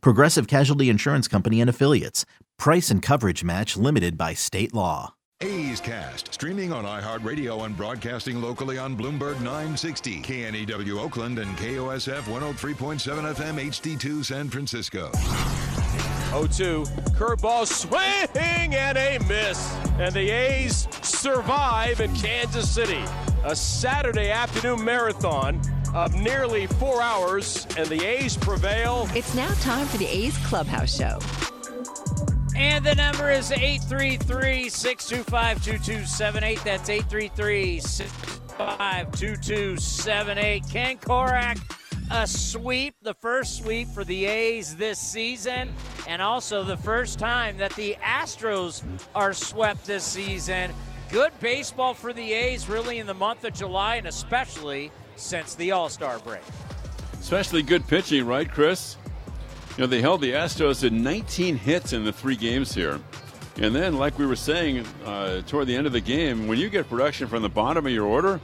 Progressive Casualty Insurance Company and Affiliates. Price and coverage match limited by state law. A's Cast, streaming on iHeartRadio and broadcasting locally on Bloomberg 960, KNEW Oakland, and KOSF 103.7 FM HD2 San Francisco. 0-2, curveball swing and a miss. And the A's survive in Kansas City. A Saturday afternoon marathon of nearly four hours, and the A's prevail. It's now time for the A's Clubhouse Show. And the number is 833 625 2278. That's 833 625 2278. Ken Korach, a sweep, the first sweep for the A's this season, and also the first time that the Astros are swept this season. Good baseball for the A's, really, in the month of July, and especially since the All Star break. Especially good pitching, right, Chris? You know, they held the Astros to 19 hits in the three games here. And then, like we were saying uh, toward the end of the game, when you get production from the bottom of your order,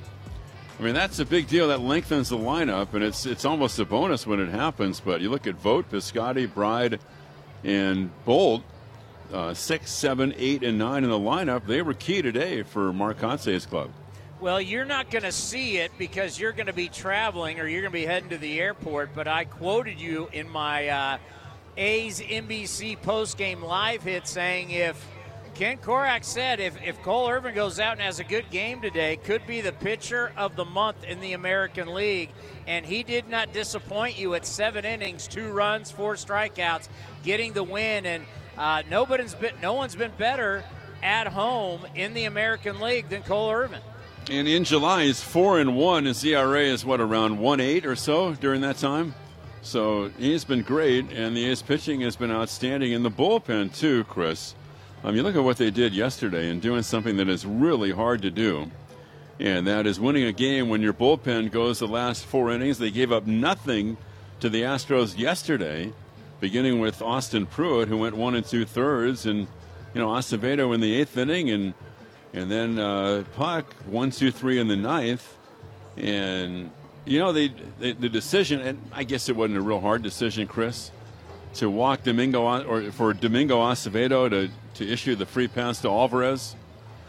I mean, that's a big deal. That lengthens the lineup, and it's it's almost a bonus when it happens. But you look at Vogt, Piscotty, Bride, and Bolt, uh, six, seven, eight, and nine in the lineup. They were key today for Mark club. Well, you're not going to see it because you're going to be traveling or you're going to be heading to the airport. But I quoted you in my uh, A's NBC postgame live hit saying if Ken Korach said if, if Cole Irvin goes out and has a good game today, could be the pitcher of the month in the American League. And he did not disappoint you at seven innings, two runs, four strikeouts, getting the win. And uh, nobody's been, no one's been better at home in the American League than Cole Irvin. And in July, he's four and one. His ERA is what around one eight or so during that time. So he's been great, and the A's pitching has been outstanding in the bullpen too, Chris. Um, you look at what they did yesterday and doing something that is really hard to do, and that is winning a game when your bullpen goes the last four innings. They gave up nothing to the Astros yesterday, beginning with Austin Pruitt, who went one and two thirds, and you know Acevedo in the eighth inning, and and then uh, Puk one, two, three in the ninth, and you know they, the decision, and I guess it wasn't a real hard decision, Chris, to walk Domingo or for Domingo Acevedo to to issue the free pass to Alvarez.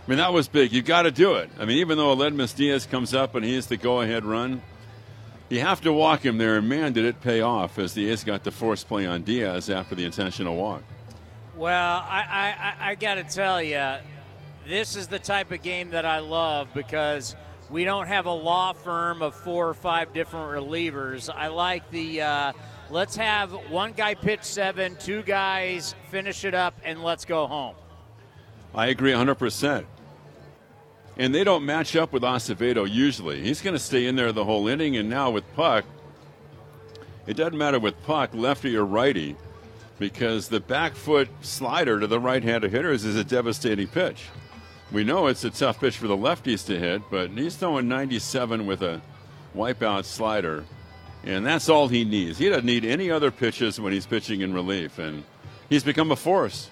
I mean that was big. You got to do it. I mean even though Aledmys Diaz comes up and he's the go-ahead run, you have to walk him there. And man, did it pay off as the A's got the force play on Diaz after the intentional walk. Well, I, I, I got to tell you, this is the type of game that I love because we don't have a law firm of four or five different relievers. I like the uh, let's have one guy pitch seven, two guys finish it up, and let's go home. I agree 100%. And they don't match up with Acevedo usually. He's going to stay in there the whole inning, and now with Puk, it doesn't matter with Puk, lefty or righty, because the back foot slider to the right handed hitters is a devastating pitch. We know it's a tough pitch for the lefties to hit, but he's throwing 97 with a wipeout slider, and that's all he needs. He doesn't need any other pitches when he's pitching in relief, and he's become a force.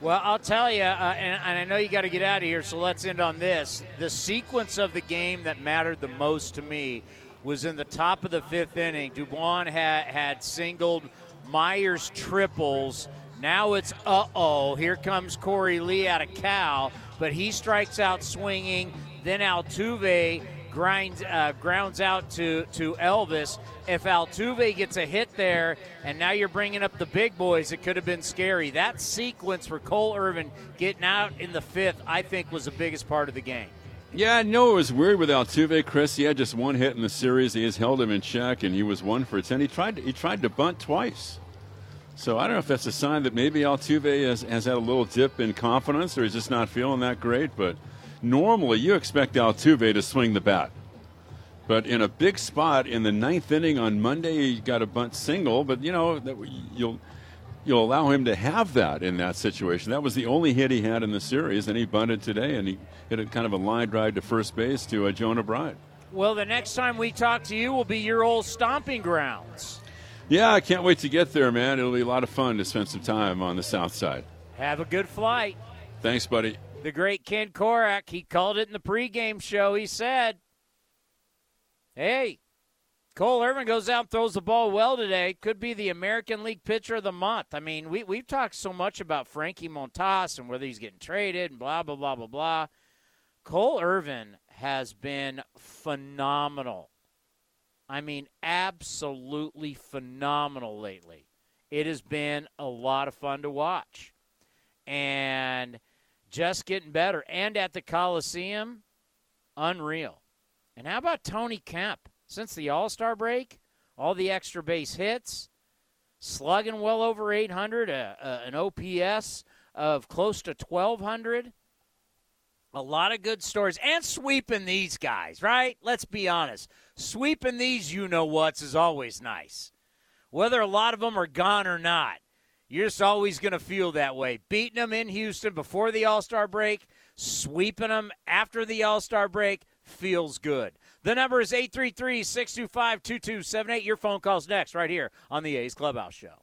Well, I'll tell you, uh, and, and, I know you got to get out of here, so let's end on this. The sequence of the game that mattered the most to me was in the top of the fifth inning. Dubon had, had singled, Meyers triples. Now it's uh oh. Here comes Korey Lee out of Cal, but he strikes out swinging. Then Altuve grinds uh, grounds out to to Elvis. If Altuve gets a hit there, and now you're bringing up the big boys, it could have been scary. That sequence for Cole Irvin getting out in the fifth, I think, was the biggest part of the game. Yeah, I know it was weird with Altuve, Chris. He had just one hit in the series. He has held him in check, and he was one for ten. He tried to, he tried to bunt twice. So I don't know if that's a sign that maybe Altuve has, has had a little dip in confidence or he's just not feeling that great. But normally you expect Altuve to swing the bat. But in a big spot in the ninth inning on Monday, he got a bunt single. But you know that you'll you'll allow him to have that in that situation. That was the only hit he had in the series, and he bunted today, and he hit a kind of a line drive to first base to uh, Jonah Bride. Well, the next time we talk to you will be your old stomping grounds. Yeah, I can't wait to get there, man. It'll be a lot of fun to spend some time on the south side. Have a good flight. Thanks, buddy. The great Ken Korach, he called it in the pregame show. He said, Hey, Cole Irvin goes out and throws the ball well today. Could be the American League pitcher of the month. I mean, we, we've talked so much about Frankie Montas and whether he's getting traded and blah, blah, blah, blah, blah. Cole Irvin has been phenomenal. I mean, absolutely phenomenal lately. It has been a lot of fun to watch. And just getting better. And at the Coliseum, unreal. And how about Tony Kemp? since the All Star break, all the extra base hits, slugging well over 800, uh, uh, an OPS of close to 1,200. A lot of good stories and sweeping these guys, right? Let's be honest. Sweeping these you know what's is always nice. Whether a lot of them are gone or not, you're just always going to feel that way. Beating them in Houston before the All Star break, sweeping them after the All Star break feels good. The number is 833 625 2278. Your phone calls next, right here on the A's Clubhouse Show.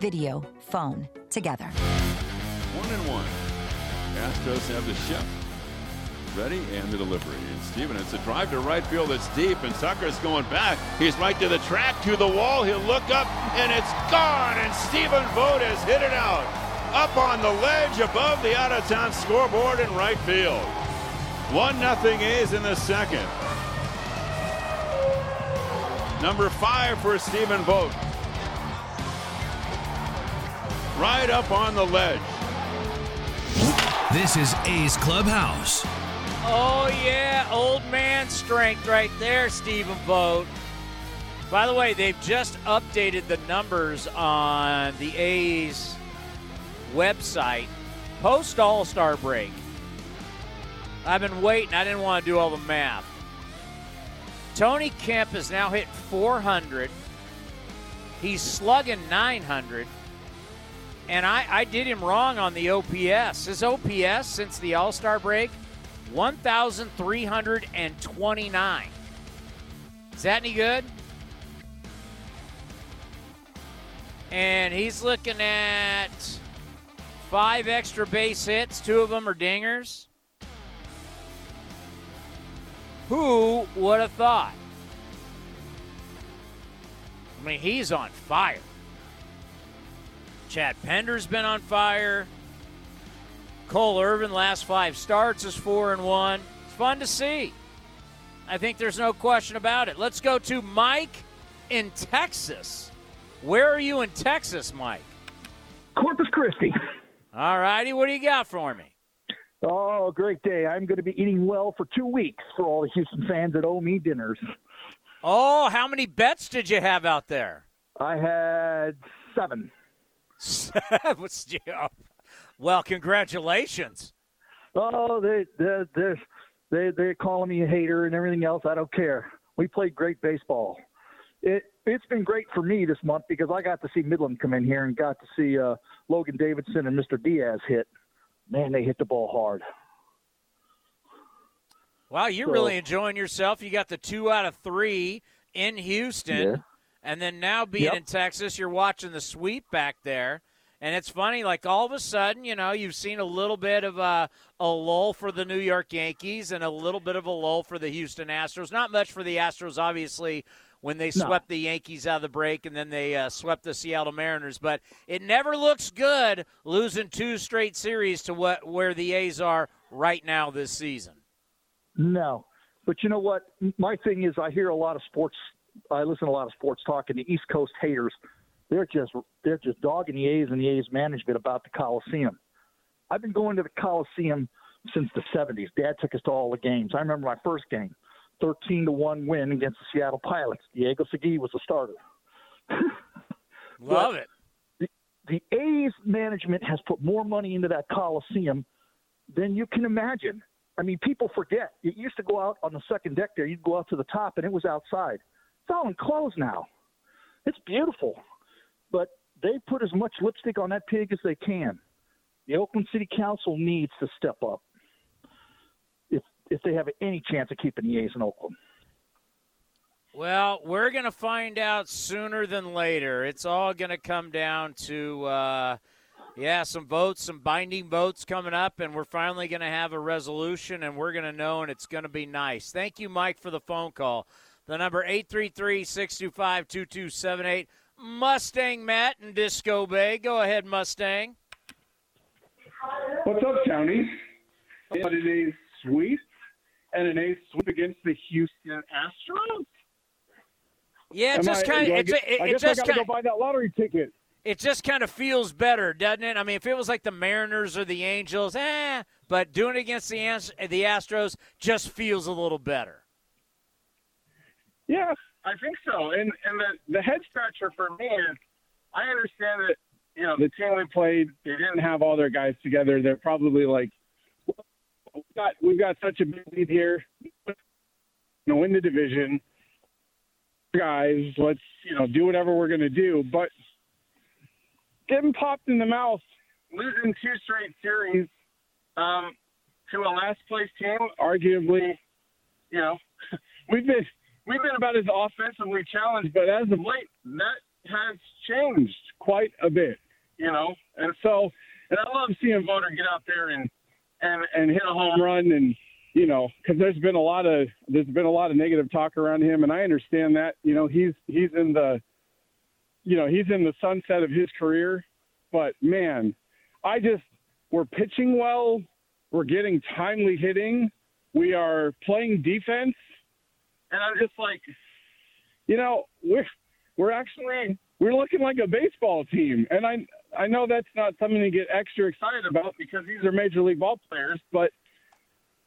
video, phone, together. One and one. Astros have the shift ready and the delivery. And Steven, it's a drive to right field that's deep, and Tucker's going back. He's right to the track, to the wall. He'll look up, and it's gone. And Stephen Vogt has hit it out. Up on the ledge above the out of town scoreboard in right field. 1 nothing A's in the second. Number five for Stephen Vogt. Right up on the ledge. This is A's Clubhouse. Oh, yeah, old man strength right there, Stephen Vogt. By the way, they've just updated the numbers on the A's website post All Star break. I've been waiting, I didn't want to do all the math. Tony Kemp has now hit 400. He's slugging 900. And I, I did him wrong on the OPS. His OPS since the All Star break 1,329. Is that any good? And he's looking at five extra base hits. Two of them are dingers. Who would have thought? I mean, he's on fire. Chad Pinder's been on fire. Cole Irvin last five starts is four and one. It's fun to see. I think there's no question about it. Let's go to Mike in Texas. Where are you in Texas, Mike? Corpus Christi. All righty, what do you got for me? Oh, great day. I'm going to be eating well for two weeks for all the Houston fans that owe me dinners. Oh, how many bets did you have out there? I had seven. Well, congratulations. Oh, they they they they they're calling me a hater and everything else. I don't care. We played great baseball. It it's been great for me this month because I got to see Midland come in here and got to see uh, Logan Davidson and Mr. Diaz hit. Man, they hit the ball hard. Wow, you're so, really enjoying yourself. You got the two out of three in Houston, yeah. And then now being yep. in Texas, you're watching the sweep back there. And it's funny, like all of a sudden, you know, you've seen a little bit of a, a lull for the New York Yankees and a little bit of a lull for the Houston Astros. Not much for the Astros, obviously, when they No. swept the Yankees out of the break and then they uh, swept the Seattle Mariners. But it never looks good losing two straight series to what where the A's are right now this season. No, but you know what? My thing is, I hear a lot of sports. I listen to a lot of sports talk, and the East Coast haters, they're just they're just dogging the A's and the A's management about the Coliseum. I've been going to the Coliseum since the '70s. Dad took us to all the games. I remember my first game, 13 to one win against the Seattle Pilots. Diego Segui was the starter. Love it. The, the A's management has put more money into that Coliseum than you can imagine. I mean, people forget. It used to go out on the second deck there. You'd go out to the top, and it was outside. All enclosed now. It's beautiful, but they put as much lipstick on that pig as they can. The Oakland City Council needs to step up if if they have any chance of keeping the A's in Oakland. Well, we're going to find out sooner than later. It's all going to come down to, uh, yeah, some votes, some binding votes coming up, and we're finally going to have a resolution, and we're going to know, and it's going to be nice. Thank you, Mike, for the phone call. The number 833-625-2278. Mustang Matt and Disco Bay. Go ahead, Mustang. What's up, Tony? But an A's sweep and an A's sweep against the Houston Astros. Yeah, it Am just kind of I it, it, I guess I just gotta kind go buy that lottery ticket. it just kind of feels better, doesn't it? I mean, if it was like the Mariners or the Angels, eh, but doing it against the the Astros just feels a little better. Yeah, I think so. And and the the head scratcher for me is I understand that you know the team we played they didn't have all their guys together. They're probably like we've got we've got such a big lead here. You know, win the division, guys. Let's you know do whatever we're gonna do. But getting popped in the mouth, losing two straight series um, to a last place team, arguably, you know, we've been we've been about as offensively challenged, but as of late, that has changed quite a bit, you know. And so, and I love seeing Voter get out there and and and hit a home run, and you know, because there's been a lot of there's been a lot of negative talk around him, and I understand that. You know, he's he's in the you know he's in the sunset of his career, but man, I just we're pitching well, we're getting timely hitting, we are playing defense and I'm just like, you know, we're we're actually we're looking like a baseball team, and I I know that's not something to get extra excited about because these are major league ball players, but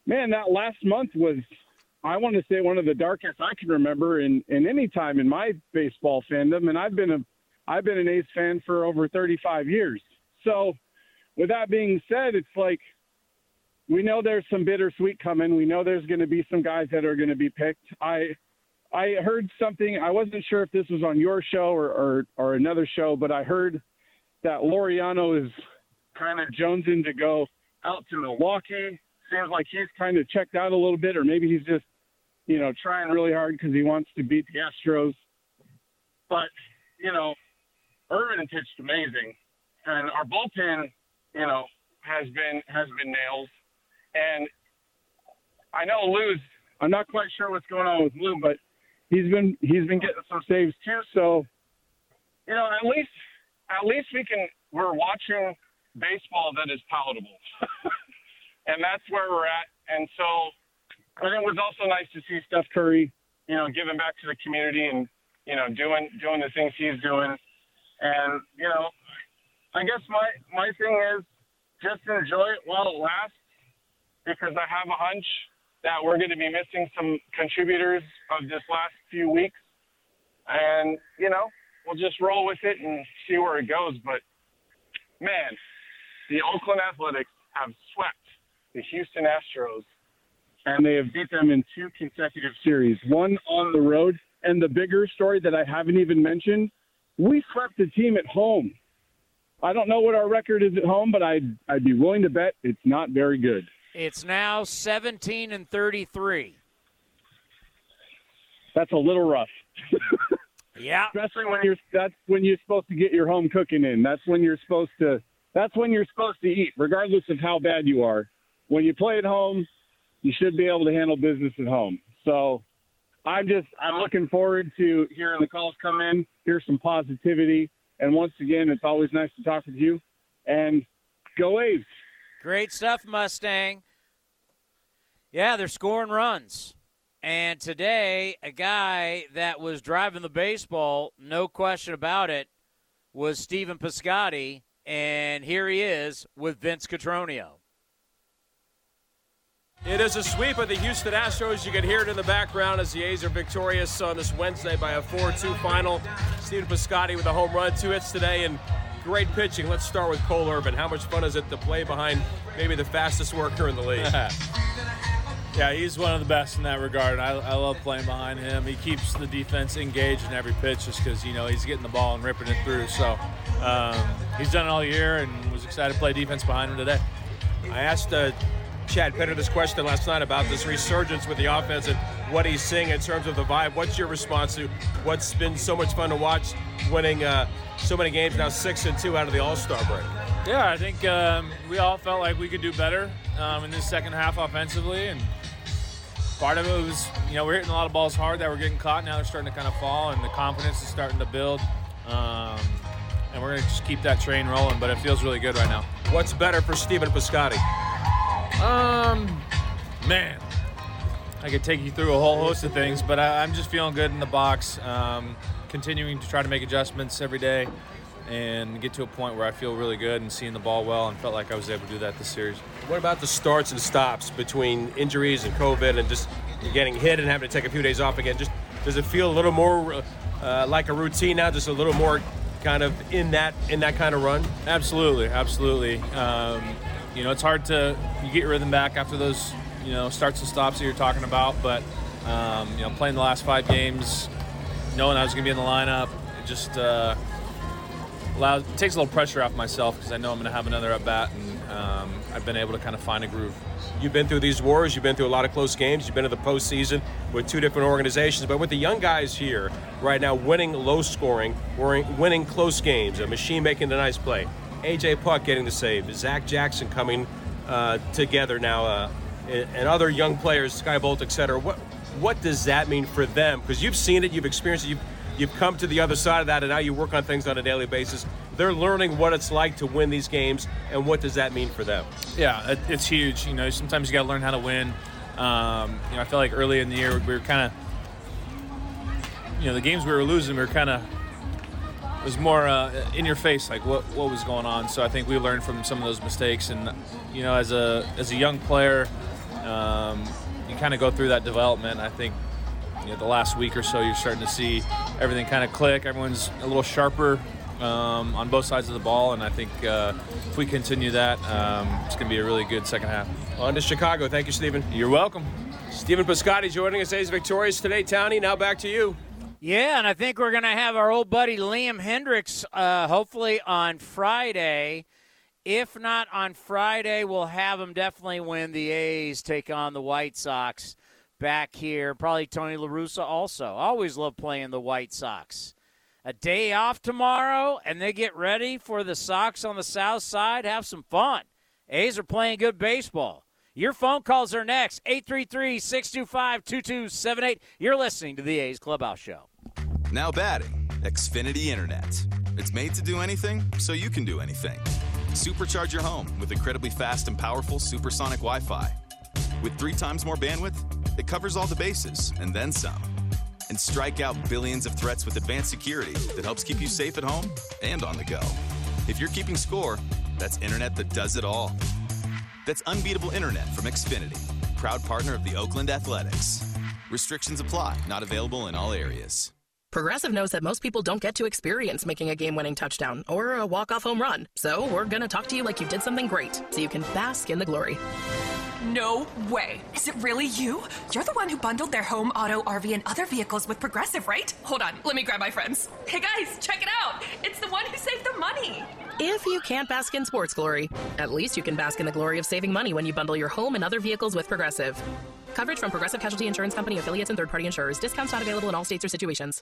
man, that last month was I want to say one of the darkest I can remember in in any time in my baseball fandom, and I've been a I've been an A's fan for over 35 years. So, with that being said, it's like we know there's some bittersweet coming. We know there's going to be some guys that are going to be picked. I I heard something. I wasn't sure if this was on your show or or, or another show, but I heard that Laureano is kind of jonesing to go out to Milwaukee. Seems like he's kind of checked out a little bit, or maybe he's just you know trying really hard because he wants to beat the Astros. But you know, Irvin pitched amazing, and our bullpen, you know, has been has been nails. And I know Lou's. I'm not quite sure what's going on with Lou, but he's been he's been getting some saves too. So, you know, at least at least we can we're watching baseball that is palatable, and that's where we're at. And so, and it was also nice to see Steph Curry, you know, giving back to the community and you know doing doing the things he's doing. And you know, I guess my my thing is just enjoy it while it lasts because I have a hunch that we're going to be missing some contributors of this last few weeks. And, you know, we'll just roll with it and see where it goes. But, man, the Oakland Athletics have swept the Houston Astros, and they have beat them in two consecutive series, one on the road. And the bigger story that I haven't even mentioned, we swept the team at home. I don't know what our record is at home, but I'd, I'd be willing to bet it's not very good. It's now 17 and 33. That's a little rough. Yeah. Especially when you're that's when you're supposed to get your home cooking in. That's when you're supposed to that's when you're supposed to eat, regardless of how bad you are. When you play at home, you should be able to handle business at home. So I'm just I'm looking forward to hearing the calls come in, hear some positivity, and once again, it's always nice to talk with you. And go A's! Great stuff, Mustang. Yeah, they're scoring runs. And today, a guy that was driving the baseball, no question about it, was Stephen Piscotty. And here he is with Vince Cotroneo. It is a sweep of the Houston Astros. You can hear it in the background as the A's are victorious on this Wednesday by a 4 2 final. Stephen Piscotty with a home run, two hits today, and great pitching. Let's start with Cole Irvin. How much fun is it to play behind maybe the fastest worker in the league? Yeah, he's one of the best in that regard. I, I love playing behind him. He keeps the defense engaged in every pitch just because, you know, he's getting the ball and ripping it through. So um, he's done it all year and was excited to play defense behind him today. I asked uh, Chad Pinder this question last night about this resurgence with the offense and what he's seeing in terms of the vibe. What's your response to what's been so much fun to watch, winning uh, so many games now, six and two out of the All Star break? Yeah, I think um, we all felt like we could do better um, in this second half offensively, and part of it was, you know, we're hitting a lot of balls hard that were getting caught. Now they're starting to kind of fall, and the confidence is starting to build. Um, and we're going to just keep that train rolling, but it feels really good right now. What's better for Stephen Piscotty? Um, man, I could take you through a whole host of things, but I, am just feeling good in the box, um, continuing to try to make adjustments every day and get to a point where I feel really good and seeing the ball well and felt like I was able to do that this series. What about the starts and stops between injuries and COVID and just getting hit and having to take a few days off again? Just does it feel a little more uh, like a routine now? Just a little more kind of in that in that kind of run? Absolutely, absolutely. Um, you know, it's hard to you get your rhythm back after those you know starts and stops that you're talking about, but um, you know, playing the last five games, knowing I was going to be in the lineup, it just uh, allows it takes a little pressure off myself because I know I'm going to have another at bat, and um, I've been able to kind of find a groove. You've been through these wars. You've been through a lot of close games. You've been to the postseason with two different organizations. But with the young guys here right now, winning low scoring, winning close games, a Machín making the nice play, AJ Puk getting the save, Zach Jackson coming uh, together now, uh, and other young players, Skye Bolt, etc. What what does that mean for them? Because you've seen it, you've experienced it, you've You've come to the other side of that, and now you work on things on a daily basis. They're learning what it's like to win these games, and what does that mean for them? Yeah, it's huge. You know, sometimes you got to learn how to win. Um, you know, I feel like early in the year we were kind of, you know, the games we were losing, we were kind of it was more uh, in your face, like what what was going on. So I think we learned from some of those mistakes, and you know, as a as a young player, um, you kind of go through that development. I think you know, the last week or so, you're starting to see everything kind of click. Everyone's a little sharper um, on both sides of the ball, and I think uh, if we continue that, um, it's going to be a really good second half. On to Chicago. Thank you, Stephen. You're welcome. Stephen Piscotty joining us. A's victorious today. Townie, now back to you. Yeah, and I think we're going to have our old buddy Liam Hendriks uh, hopefully on Friday. If not on Friday, we'll have him definitely when the A's take on the White Sox back here. Probably Tony LaRussa also. Always love playing the White Sox. A day off tomorrow, and they get ready for the Sox on the south side. Have some fun. A's are playing good baseball. Your phone calls are next 833 625 2278. You're listening to the A's Clubhouse Show. Now batting, Xfinity Internet. It's made to do anything, so you can do anything. Supercharge your home with incredibly fast and powerful supersonic Wi Fi. With three times more bandwidth, it covers all the bases and then some. And strike out billions of threats with advanced security that helps keep you safe at home and on the go. If you're keeping score, that's internet that does it all. That's unbeatable internet from Xfinity, proud partner of the Oakland Athletics. Restrictions apply, not available in all areas. Progressive knows that most people don't get to experience making a game winning touchdown or a walk off home run. So we're going to talk to you like you did something great so you can bask in the glory. No way. Is it really you? You're the one who bundled their home, auto, RV, and other vehicles with Progressive, right? Hold on, let me grab my friends. Hey guys, check it out. It's the one who saved the money. If you can't bask in sports glory, at least you can bask in the glory of saving money when you bundle your home and other vehicles with Progressive. Coverage from Progressive Casualty Insurance Company affiliates and third-party insurers. Discounts not available in all states or situations.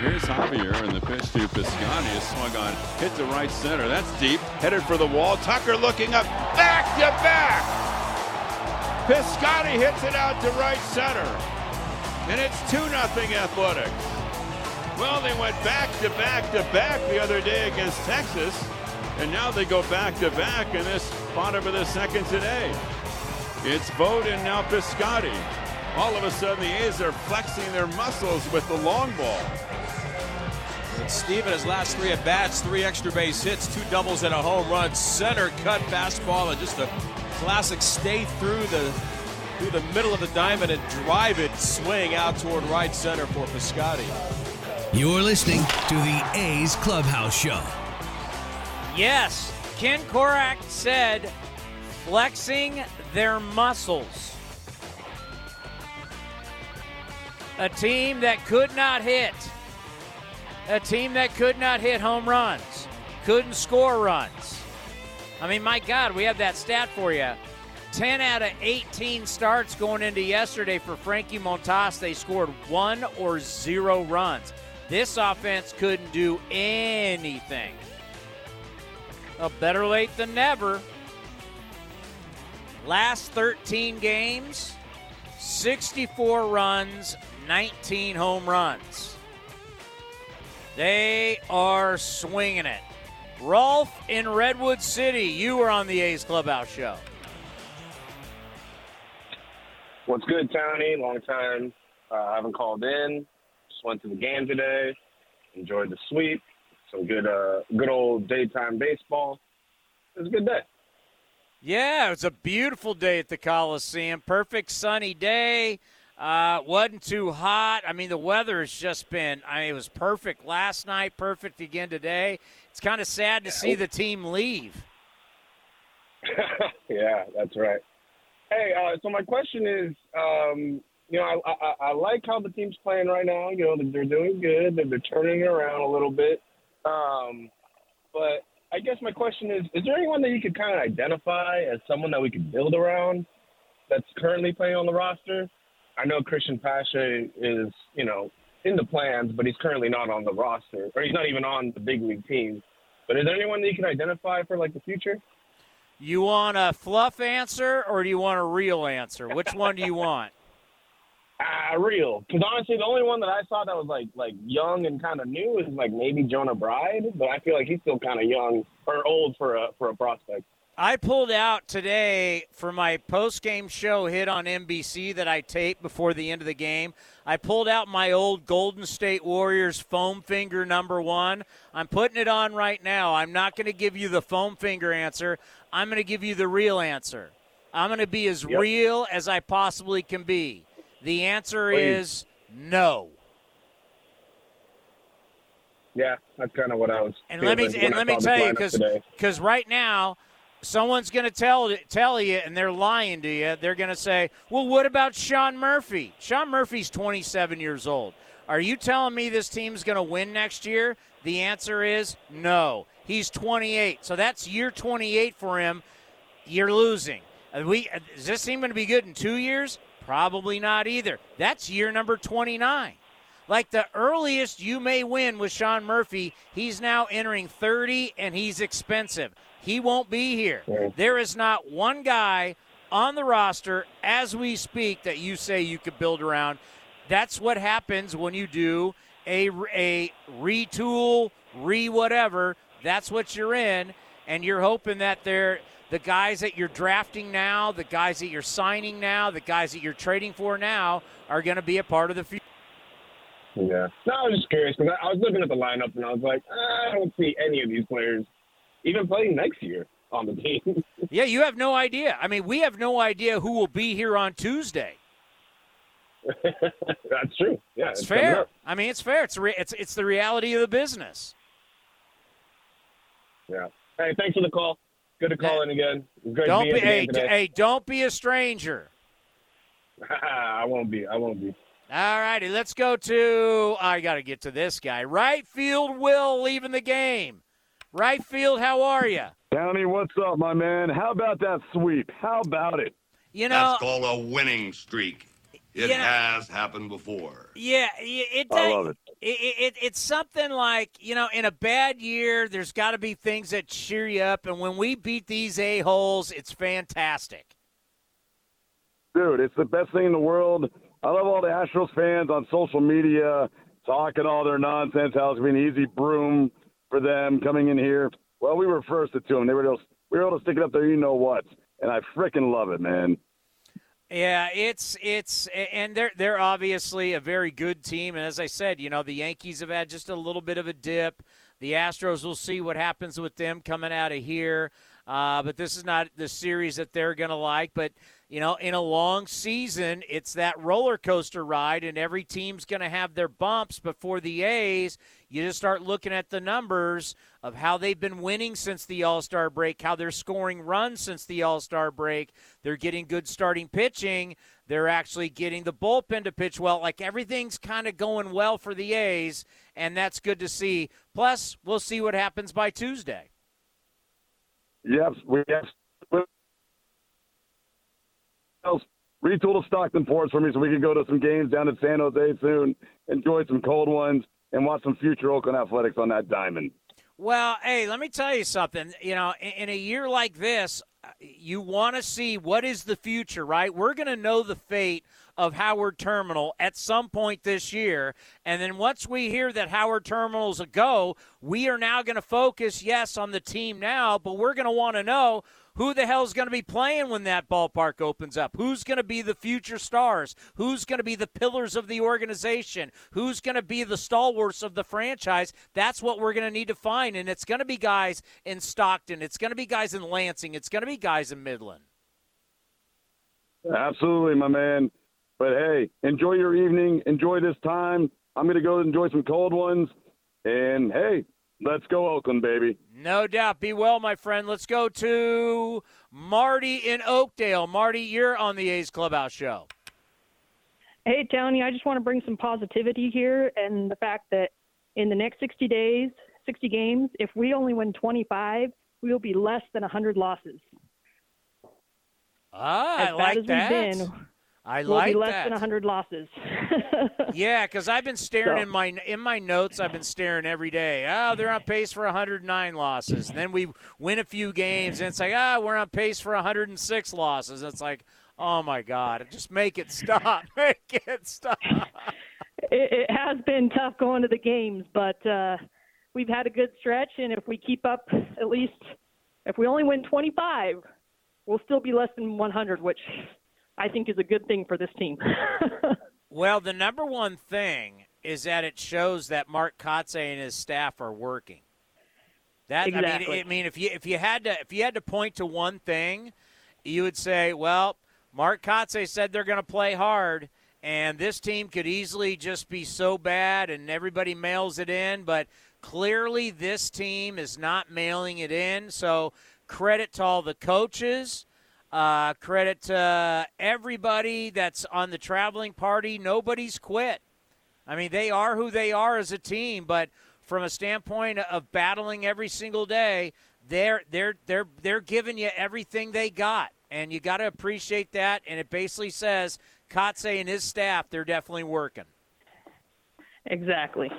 Here's Javier, and the pitch to Piscotty is swung on, hit to right center. That's deep, headed for the wall. Tucker looking up, back to back. Piscotty hits it out to right center, and it's 2 0 Athletics. Well, they went back to back to back the other day against Texas, and now they go back to back in this bottom of the second today. It's and now Piscotty. All of a sudden, the A's are flexing their muscles with the long ball. And Steven, his last three at bats, three extra base hits, two doubles and a home run. Center cut fastball and just a classic stay through the through the middle of the diamond and drive it swing out toward right center for Piscotty. You're listening to the A's Clubhouse Show. Yes, Ken Korach said flexing their muscles. A team that could not hit. A team that could not hit home runs. Couldn't score runs. I mean, my God, we have that stat for you. 10 out of 18 starts going into yesterday for Frankie Montas. They scored one or zero runs. This offense couldn't do anything. Well, better late than never. Last 13 games, 64 runs, 19 home runs. They are swinging it. Rolf in Redwood City, you were on the A's Clubhouse show. What's good, Tony? Long time. Uh, I haven't called in. Just went to the game today. Enjoyed the sweep. Some good, uh, good old daytime baseball. It was a good day. Yeah, it was a beautiful day at the Coliseum. Perfect sunny day. Uh, wasn't too hot. I mean, the weather has just been. I mean, it was perfect last night. Perfect again today. It's kind of sad to see the team leave. yeah, that's right. Hey, uh, so my question is, um, you know, I, I, I like how the team's playing right now. You know, they're doing good. They're, they're turning it around a little bit. Um, but I guess my question is, is there anyone that you could kind of identify as someone that we could build around that's currently playing on the roster? I know Christian Pache is, you know, in the plans, but he's currently not on the roster, or he's not even on the big league team. But is there anyone that you can identify for like the future? You want a fluff answer or do you want a real answer? Which one do you want? Ah, uh, real. Because honestly, the only one that I saw that was like like young and kind of new is like maybe Jonah Bride, but I feel like he's still kind of young or old for a for a prospect. I pulled out today for my post game show hit on NBC that I taped before the end of the game. I pulled out my old Golden State Warriors foam finger number one. I'm putting it on right now. I'm not going to give you the foam finger answer. I'm going to give you the real answer. I'm going to be as yep. real as I possibly can be. The answer Please. is no. Yeah, that's kind of what I was. And let me and let me tell you because because right now someone's going to tell tell you and they're lying to you. They're going to say, "Well, what about Sean Murphy? Sean Murphy's 27 years old. Are you telling me this team's going to win next year?" The answer is no. He's 28, so that's year 28 for him. You're losing. We is this team going to be good in two years? Probably not either. That's year number 29. Like the earliest you may win with Sean Murphy, he's now entering 30 and he's expensive. He won't be here. There is not one guy on the roster as we speak that you say you could build around. That's what happens when you do a a retool, re whatever. That's what you're in, and you're hoping that they're the guys that you're drafting now, the guys that you're signing now, the guys that you're trading for now are going to be a part of the future. Yeah. No, I was just curious because I, I was looking at the lineup and I was like, ah, I don't see any of these players even playing next year on the team. yeah, you have no idea. I mean, we have no idea who will be here on Tuesday. That's true. Yeah, it's, it's fair. I mean, it's fair. It's re- it's it's the reality of the business. Yeah. Hey, thanks for the call. Good to call in again. Great don't be hey, don't be a stranger. I won't be. I won't be. All righty, let's go to. I got to get to this guy. Right field, Will leaving the game. Right field, how are you? Downey, what's up, my man? How about that sweep? How about it? You know, That's called a winning streak. It Yeah. has happened before. Yeah, it, it, I love it. It, it. It's something like you know, in a bad year, there's got to be things that cheer you up, and when we beat these a holes, it's fantastic. Dude, it's the best thing in the world. I love all the Astros fans on social media talking all their nonsense, how it's been an easy broom for them coming in here. Well, we were first to them. They were able, we were able to stick it up there, you know what. And I freaking love it, man. Yeah, it's it's and they're they're obviously a very good team, and as I said, you know the Yankees have had just a little bit of a dip. The Astros will see what happens with them coming out of here, uh, but this is not the series that they're going to like. But you know, in a long season, it's that roller coaster ride, and every team's going to have their bumps. Before the A's, you just start looking at the numbers of how they've been winning since the All Star break, how they're scoring runs since the All Star break. They're getting good starting pitching. They're actually getting the bullpen to pitch well. Like everything's kind of going well for the A's, and that's good to see. Plus, we'll see what happens by Tuesday. Yes, we have retool to Stockton for us for me so we can go to some games down in San Jose soon, enjoy some cold ones, and watch some future Oakland athletics on that diamond. Well, hey, let me tell you something. You know, in, in a year like this, uh, you want to see what is the future, right? We're going to know the fate of Howard Terminal at some point this year. And then once we hear that Howard Terminal's a go, we are now going to focus, yes, on the team now, but we're going to want to know who the hell's going to be playing when that ballpark opens up? Who's going to be the future stars? Who's going to be the pillars of the organization? Who's going to be the stalwarts of the franchise? That's what we're going to need to find. And it's going to be guys in Stockton. It's going to be guys in Lansing. It's going to be guys in Midland. Absolutely, my man. But hey, enjoy your evening. Enjoy this time. I'm going to go enjoy some cold ones. And hey, let's go, Oakland, baby. No doubt. Be well, my friend. Let's go to Marty in Oakdale. Marty, you're on the A's Clubhouse Show. Hey, Tony, I just want to bring some positivity here and the fact that in the next 60 days, 60 games, if we only win 25, we will be less than 100 losses. Ah, as I bad like as that. we've been, I we'll like be less that. than 100 losses. yeah, because I've been staring So- in my in my notes. I've been staring every day. Oh, they're on pace for 109 losses. And then we win a few games, and it's like, ah, we're on pace for 106 losses. It's like, oh my god, just make it stop, make it stop. it, it has been tough going to the games, but uh, we've had a good stretch, and if we keep up at least, if we only win 25, we'll still be less than 100, which I think is a good thing for this team. Well, the number one thing is that it shows that Mark Kotsay and his staff are working. That I Exactly. mean, I mean, if you if you had to if you had to point to one thing, you would say, well, Mark Kotsay said they're going to play hard, and this team could easily just be so bad, and everybody mails it in. But clearly, this team is not mailing it in. So credit to all the coaches. Uh, credit to everybody that's on the traveling party. Nobody's quit. I mean, they are who they are as a team, but from a standpoint of battling every single day, they're they're they're they're giving you everything they got, and you got to appreciate that. And it basically says Kotsay and his staff, they're definitely working. exactly.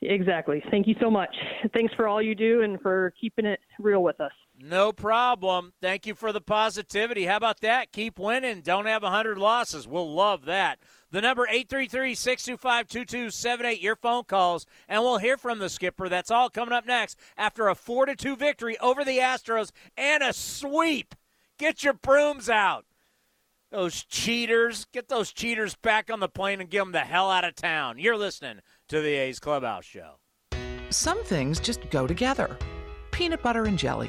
Exactly. Thank you so much. Thanks for all you do and for keeping it real with us. No problem. Thank you for the positivity. How about that? Keep winning. Don't have 100 losses. We'll love that. The number 833-625-2278, your phone calls, and we'll hear from the skipper. That's all coming up next after a 4 to 2 victory over the Astros and a sweep. Get your brooms out. Those cheaters, get those cheaters back on the plane and get them the hell out of town. You're listening to the A's Clubhouse Show. Some things just go together peanut butter and jelly,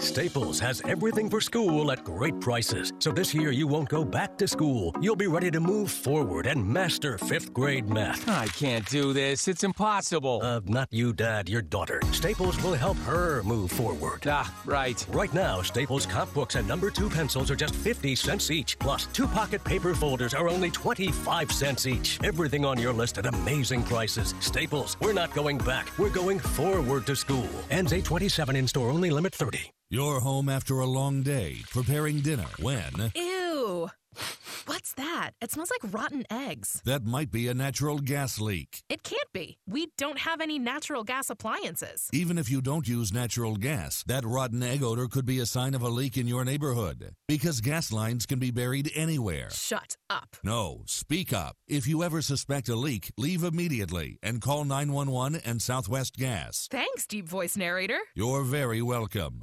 Staples has everything for school at great prices. So this year you won't go back to school. You'll be ready to move forward and master fifth grade math. I can't do this. It's impossible. Uh, not you, Dad, your daughter. Staples will help her move forward. Ah, right. Right now, Staples comp books and number two pencils are just 50 cents each. Plus, two pocket paper folders are only 25 cents each. Everything on your list at amazing prices. Staples, we're not going back. We're going forward to school. Ends 827 in store only, limit 30. You're home after a long day, preparing dinner when Ew. What's that? It smells like rotten eggs. that might be a natural gas leak. It can't be. We don't have any natural gas appliances. Even if you don't use natural gas, that rotten egg odor could be a sign of a leak in your neighborhood. Because gas lines can be buried anywhere. Shut up. No, speak up. If you ever suspect a leak, leave immediately and call 911 and Southwest Gas. Thanks, deep voice narrator. You're very welcome.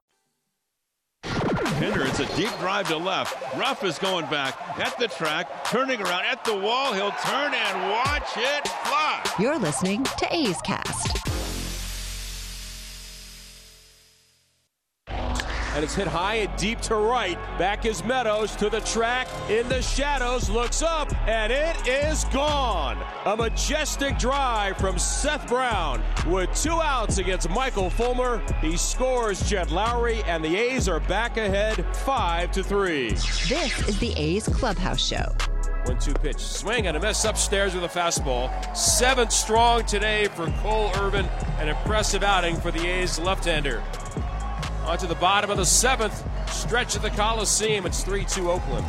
A deep drive to left. Ruff is going back at the track, turning around at the wall. He'll turn and watch it fly. You're listening to A's Cast. And it's hit high and deep to right. Back is Meadows to the track in the shadows, looks up, and it is gone. A majestic drive from Seth Brown with two outs against Michael Fulmer. He scores Jed Lowrie, and the A's are back ahead five to three. This is the A's Clubhouse Show. One two pitch. Swing and a miss upstairs with a fastball. Seventh strong today for Cole Irvin. An impressive outing for the A's left hander. On to the bottom of the seventh stretch of the Coliseum. It's 3 2 Oakland.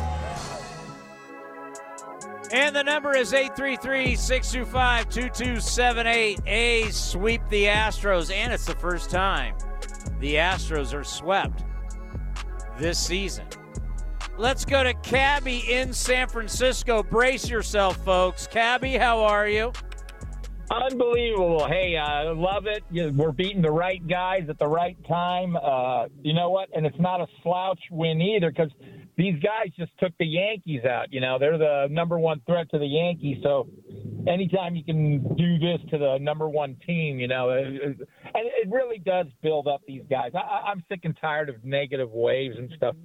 And the number is 833 625 2278. A's sweep the Astros, and it's the first time the Astros are swept this season. Let's go to Cabby in San Francisco. Brace yourself, folks. Cabby, how are you? Unbelievable. Hey, I uh, love it. We're beating the right guys at the right time. Uh, you know what? And it's not a slouch win either because these guys just took the Yankees out. You know, they're the number one threat to the Yankees. So anytime you can do this to the number one team, you know, it, it- and it really does build up these guys. I- I'm sick and tired of negative waves and stuff.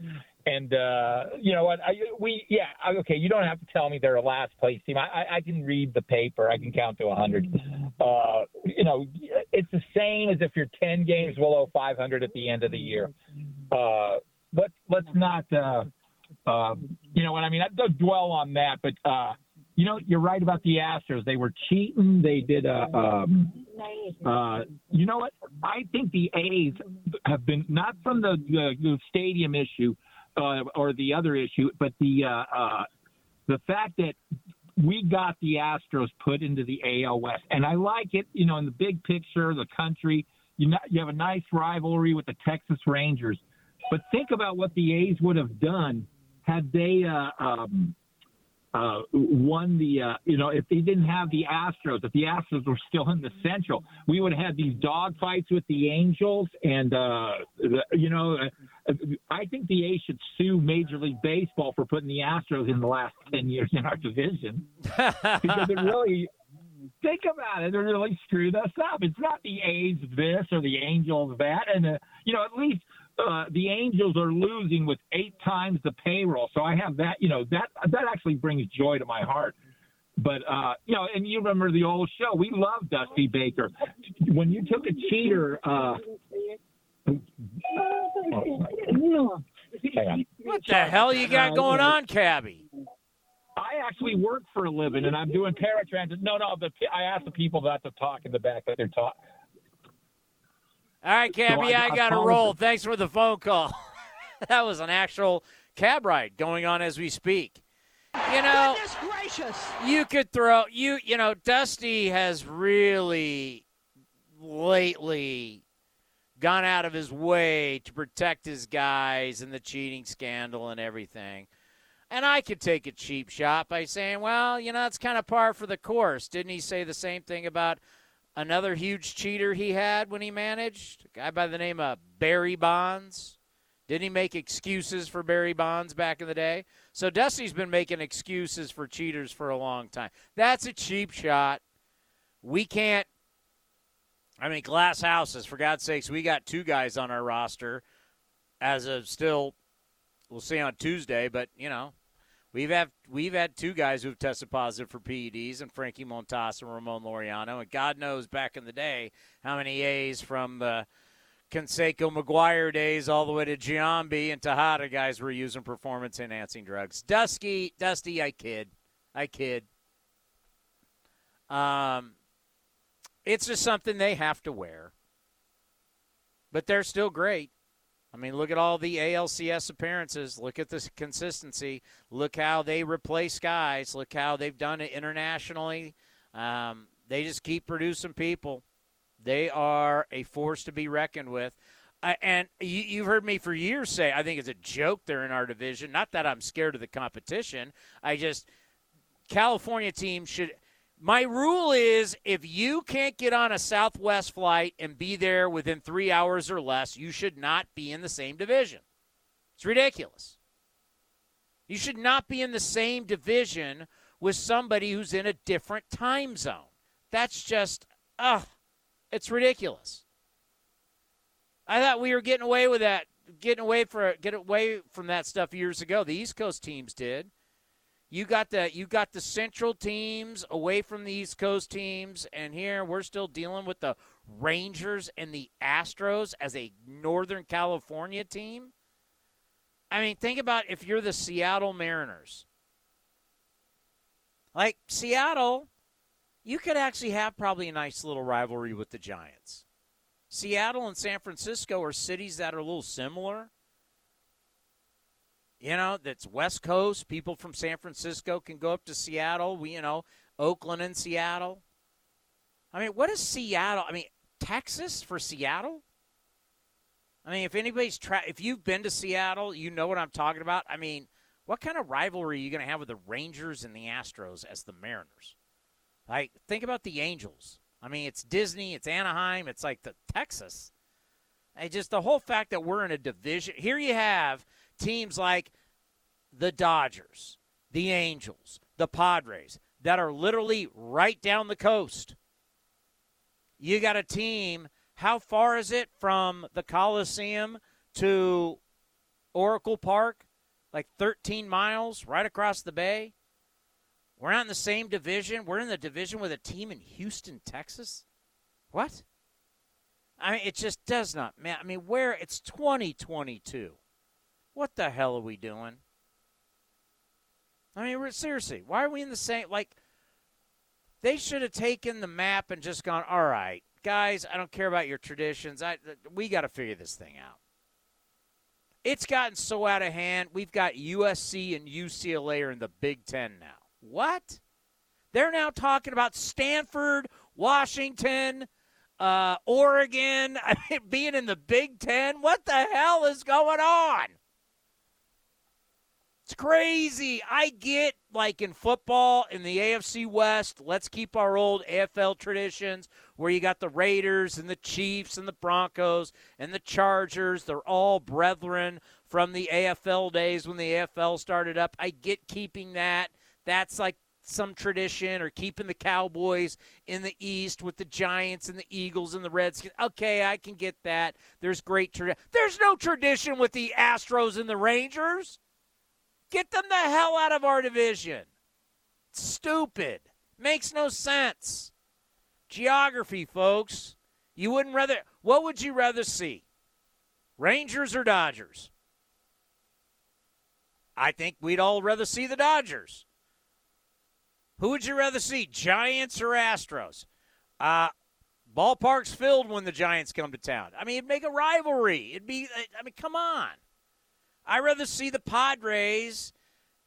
And uh, you know what? I, we yeah okay. You don't have to tell me they're a last place team. I, I, can read the paper. I can count to a hundred. Uh, you know, it's the same as if you're ten games below 500 at the end of the year. Uh, but let's not. Uh, uh, you know what I mean? I don't dwell on that. But uh, you know, you're right about the Astros. They were cheating. They did a. Um, uh, you know what? I think the A's have been not from the, the, the stadium issue uh, or the other issue, but the uh, uh, the fact that we got the Astros put into the AL West, and I like it. You know, in the big picture, the country, you know, you have a nice rivalry with the Texas Rangers, but think about what the A's would have done had they uh, um, uh, won the, uh, you know, if they didn't have the Astros, if the Astros were still in the Central, we would have had these dog fights with the Angels. And, uh, the, you know, uh, I think the A's should sue Major League Baseball for putting the Astros in the last 10 years in our division. because it really, think about it, it really screwed us up. It's not the A's this or the Angels that. And, uh, you know, at least uh, the Angels are losing with eight times the payroll. So I have that, you know, that that actually brings joy to my heart. But uh, you know, and you remember the old show. We love Dusty Baker. When you took a cheater, uh, What the hell you got going on, Cabby? I actually work for a living, and I'm doing paratransit. No, no, the, I asked the people not to talk in the back that they're talking. All right, Cabby, I- I, I got to roll. you. Thanks for the phone call. that was an actual cab ride going on as we speak. You know, you could throw you. You know, Dusty has really lately gone out of his way to protect his guys and the cheating scandal and everything. And I could take a cheap shot by saying, well, you know, it's kind of par for the course. Didn't he say the same thing about another huge cheater he had when he managed? A guy by the name of Barry Bonds. Didn't he make excuses for Barry Bonds back in the day? So Dusty's been making excuses for cheaters for a long time. That's a cheap shot. We can't. I mean, glass houses, for God's sakes, we got two guys on our roster as of still, we'll see on Tuesday, but, you know, We've had we've had two guys who've tested positive for PEDs, and Frankie Montas and Ramon Laureano, and God knows back in the day how many A's from the Canseco McGwire days all the way to Giambi and Tejada guys were using performance enhancing drugs. Dusky, Dusty, I kid, I kid. Um, it's just something they have to wear, but they're still great. I mean, look at all the ALCS appearances. Look at the consistency. Look how they replace guys. Look how they've done it internationally. Um, they just keep producing people. They are a force to be reckoned with. Uh, and you, you've heard me for years say I think it's a joke they're in our division. Not that I'm scared of the competition. I just California team should. My rule is if you can't get on a Southwest flight and be there within three hours or less, you should not be in the same division. It's ridiculous. You should not be in the same division with somebody who's in a different time zone. That's just, ugh, it's ridiculous. I thought we were getting away with that, getting away for get away from that stuff years ago. The East Coast teams did. You got the you got the Central teams away from the East Coast teams, and here we're still dealing with the Rangers and the Astros as a Northern California team. I mean, think about if you're the Seattle Mariners. Like Seattle, you could actually have probably a nice little rivalry with the Giants. Seattle and San Francisco are cities that are a little similar. You know, that's West Coast. People from San Francisco can go up to Seattle. We, you know, Oakland and Seattle. I mean, what is Seattle? I mean, Texas for Seattle? I mean, if anybody's tra- if you've been to Seattle, you know what I'm talking about. I mean, what kind of rivalry are you going to have with the Rangers and the Astros as the Mariners? Like, think about the Angels. I mean, it's Disney, it's Anaheim, it's like the Texas. And just the whole fact that we're in a division. Here you have teams like the Dodgers, the Angels, the Padres that are literally right down the coast. You got a team. How far is it from the Coliseum to Oracle Park? Like 13 miles right across the bay. We're not in the same division. We're in the division with a team in Houston, Texas. What? I mean, it just does not, man. I mean, where it's 2022. What the hell are we doing? I mean, seriously, why are we in the same? Like, they should have taken the map and just gone, all right, guys, I don't care about your traditions. I, we got to figure this thing out. It's gotten so out of hand. We've got USC and UCLA are in the Big Ten now. What? They're now talking about Stanford, Washington, uh, Oregon being in the Big Ten. What the hell is going on? It's crazy. I get like in football in the AFC West, let's keep our old AFL traditions where you got the Raiders and the Chiefs and the Broncos and the Chargers. They're all brethren from the AFL days when the AFL started up. I get keeping that. That's like some tradition or keeping the Cowboys in the East with the Giants and the Eagles and the Redskins. Okay, I can get that. There's great tradition. There's no tradition with the Astros and the Rangers. Get them the hell out of our division. Stupid. Makes no sense. Geography, folks. You wouldn't rather. What would you rather see? Rangers or Dodgers? I think we'd all rather see the Dodgers. Who would you rather see, Giants or Astros? Uh, ballpark's filled when the Giants come to town. I mean, it'd make a rivalry. It'd be, I mean, come on. I'd rather see the Padres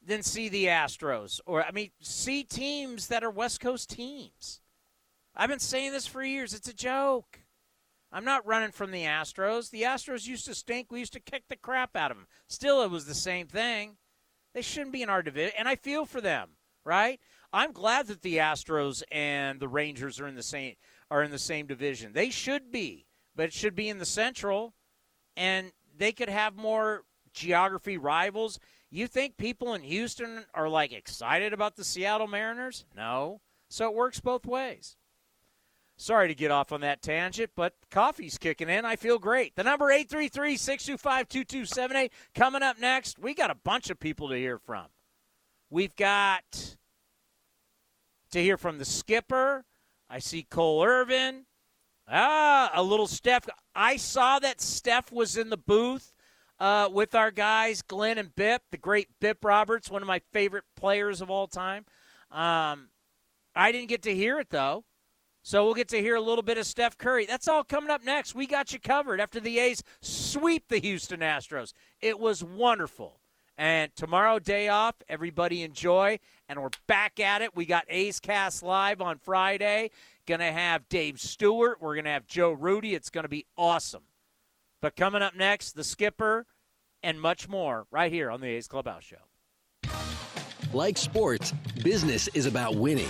than see the Astros. Or, I mean, see teams that are West Coast teams. I've been saying this for years. It's a joke. I'm not running from the Astros. The Astros used to stink. We used to kick the crap out of them. Still, it was the same thing. They shouldn't be in our division. And I feel for them, right? I'm glad that the Astros and the Rangers are in the same are in the same division. They should be, but it should be in the Central, and they could have more geography rivals. You think people in Houston are like excited about the Seattle Mariners? No. So it works both ways. Sorry to get off on that tangent, but coffee's kicking in. I feel great. The number 833-625-2278 coming up next. We got a bunch of people to hear from. We've got to hear from the skipper. I see Cole Irvin. Ah, a little Steph. I saw that Steph was in the booth uh, with our guys, Glen and Bip, the great Bip Roberts, one of my favorite players of all time. Um, I didn't get to hear it, though. So we'll get to hear a little bit of Steph Curry. That's all coming up next. We got you covered after the A's sweep the Houston Astros. It was wonderful. And tomorrow, day off. Everybody enjoy. And we're back at it. We got A's Cast Live on Friday. Going to have Dave Stewart. We're going to have Joe Rudi. It's going to be awesome. But coming up next, the skipper and much more right here on the A's Clubhouse Show. Like sports, business is about winning.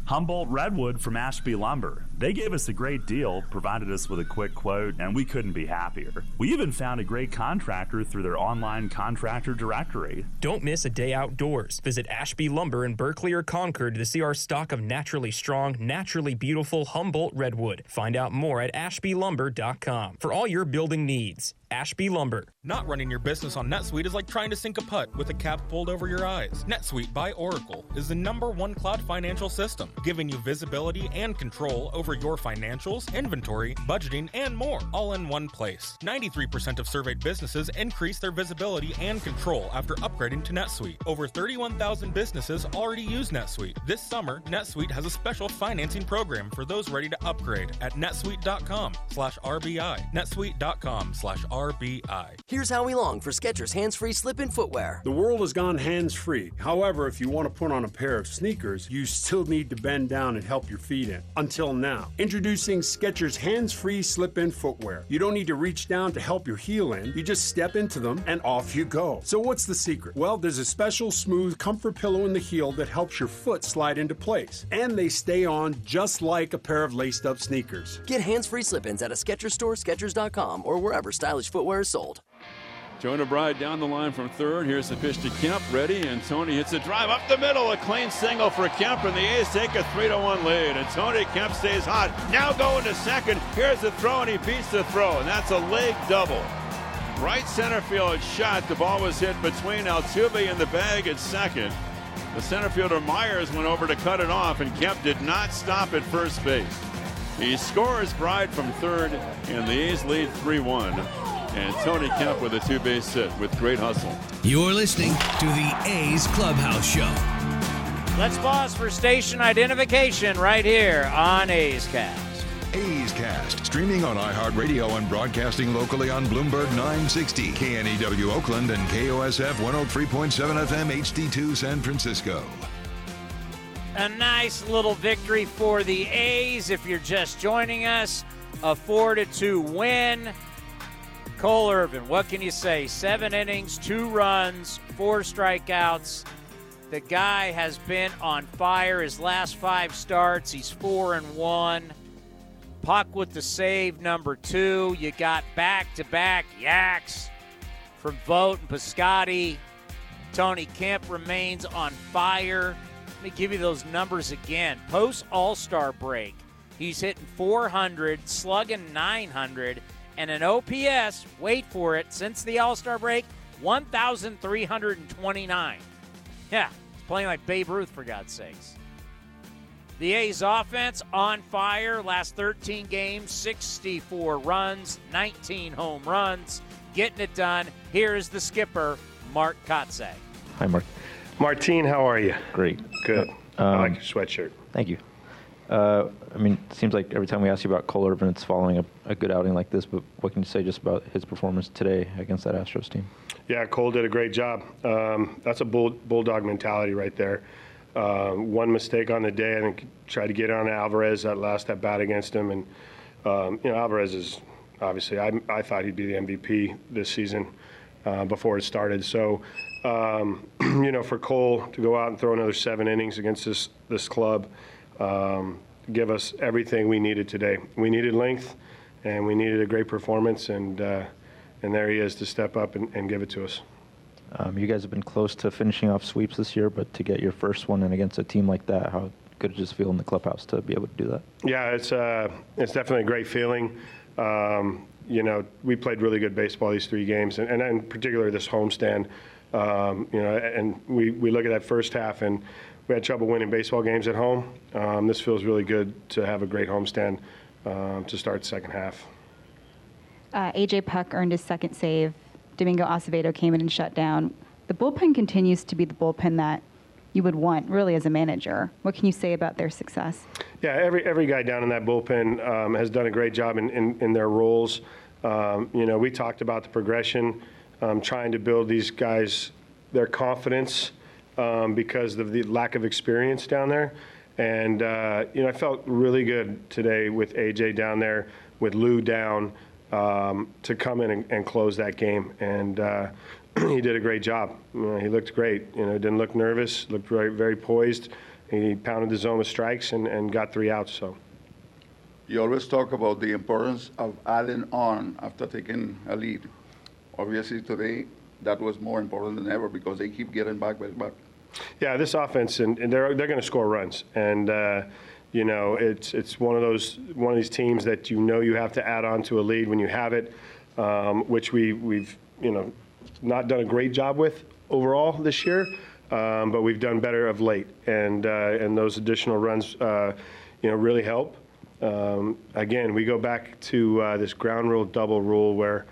Humboldt Redwood from Ashby Lumber. They gave us a great deal, provided us with a quick quote, and we couldn't be happier. We even found a great contractor through their online contractor directory. Don't miss a day outdoors. Visit Ashby Lumber in Berkeley or Concord to see our stock of naturally strong, naturally beautiful Humboldt Redwood. Find out more at ashbylumber.com for all your building needs. Ashby Lumber. Not running your business on NetSuite is like trying to sink a putt with a cap pulled over your eyes. NetSuite by Oracle is the number one cloud financial system, giving you visibility and control over your financials, inventory, budgeting, and more, all in one place. 93% of surveyed businesses increase their visibility and control after upgrading to NetSuite. Over 31,000 businesses already use NetSuite. This summer, NetSuite has a special financing program for those ready to upgrade at netsuite.com slash RBI. netsuite.com slash RBI. Here's how we Long for Skechers hands-free slip-in footwear. The world has gone hands-free. However, if you want to put on a pair of sneakers, you still need to bend down and help your feet in. Until now. Introducing Skechers hands-free slip-in footwear. You don't need to reach down to help your heel in. You just step into them and off you go. So what's the secret? Well, there's a special smooth comfort pillow in the heel that helps your foot slide into place. And they stay on just like a pair of laced-up sneakers. Get hands-free slip-ins at a Skechers store, Skechers.com, or wherever stylish footwear is sold. Jonah Bride down the line from third. Here's the pitch to Kemp. Ready, and Tony hits a drive up the middle. A clean single for Kemp, and the A's take a 3 to 1 lead. And Tony Kemp stays hot. Now going to second. Here's the throw, and he beats the throw, and that's a leg double. Right center field shot. The ball was hit between Altuve and the bag at second. The center fielder Meyers went over to cut it off, and Kemp did not stop at first base. He scores Bride from third, and the A's lead 3 1 and Tony Kemp with a two base hit with great hustle. You're listening to the A's Clubhouse Show. Let's pause for station identification right here on A's Cast. A's Cast, streaming on iHeartRadio and broadcasting locally on Bloomberg 960, KNEW Oakland, and KOSF 103.7 FM HD2 San Francisco. A nice little victory for the A's if you're just joining us. A 4 to 2 win. Cole Irvin, what can you say? Seven innings, two runs, four strikeouts. The guy has been on fire. His last five starts, he's four and one. Puk with the save number two. You got back to back yaks from Vogt and Piscotty. Tony Kemp remains on fire. Let me give you those numbers again. Post All Star break, he's hitting 400, slugging 900 and an OPS, wait for it, since the All Star break, 1,329. Yeah, he's playing like Babe Ruth, for God's sakes. The A's offense on fire. Last 13 games, 64 runs, 19 home runs, getting it done. Here is the skipper, Mark Kotsay. Hi, Mark. Martine, how are you? Great. Good. Um, I like your sweatshirt. Thank you. Uh, I mean, it seems like every time we ask you about Cole Irvin, it's following a, a good outing like this. But what can you say just about his performance today against that Astros team? Yeah, Cole did a great job. Um, that's a bull, bulldog mentality right there. Uh, one mistake on the day, I think, tried to get on Alvarez that last at bat against him, and um, you know Alvarez is obviously I, I thought he'd be the MVP this season uh, before it started. So um, you know for Cole to go out and throw another seven innings against this this club, um, give us everything we needed today. We needed length, and we needed a great performance, and uh, and there he is to step up and, and give it to us. Um, you guys have been close to finishing off sweeps this year, but to get your first one and against a team like that, how good it just feel in the clubhouse to be able to do that? Yeah, it's uh, it's definitely a great feeling. Um, you know, we played really good baseball these three games, and, and in particular this homestand. Um, you know, and we, we look at that first half, and we had trouble winning baseball games at home. Um, this feels really good to have a great homestand um, to start second half. Uh, AJ Puk earned his second save. Domingo Acevedo came in and shut down. The bullpen continues to be the bullpen that you would want, really, as a manager. What can you say about their success? Yeah, every every guy down in that bullpen um, has done a great job in, in, in their roles. Um, you know, we talked about the progression, um, trying to build these guys their confidence um, because of the lack of experience down there. And uh, you know, I felt really good today with AJ down there, with Lou down, um, to come in and, and, close that game. And uh, he did a great job. You know, he looked great. You know, didn't look nervous. Looked very, very poised. He pounded the zone with strikes and, and got three outs. So. You always talk about the importance of adding on after taking a lead. Obviously, today that was more important than ever because they keep getting back, back, back. Yeah, this offense, and, and they're they're going to score runs, and uh, you know it's it's one of those one of these teams that you know you have to add on to a lead when you have it, um, which we we've you know not done a great job with overall this year, um, but we've done better of late, and uh, and those additional runs, uh, you know, really help. Um, again, we go back to uh, this ground rule double rule where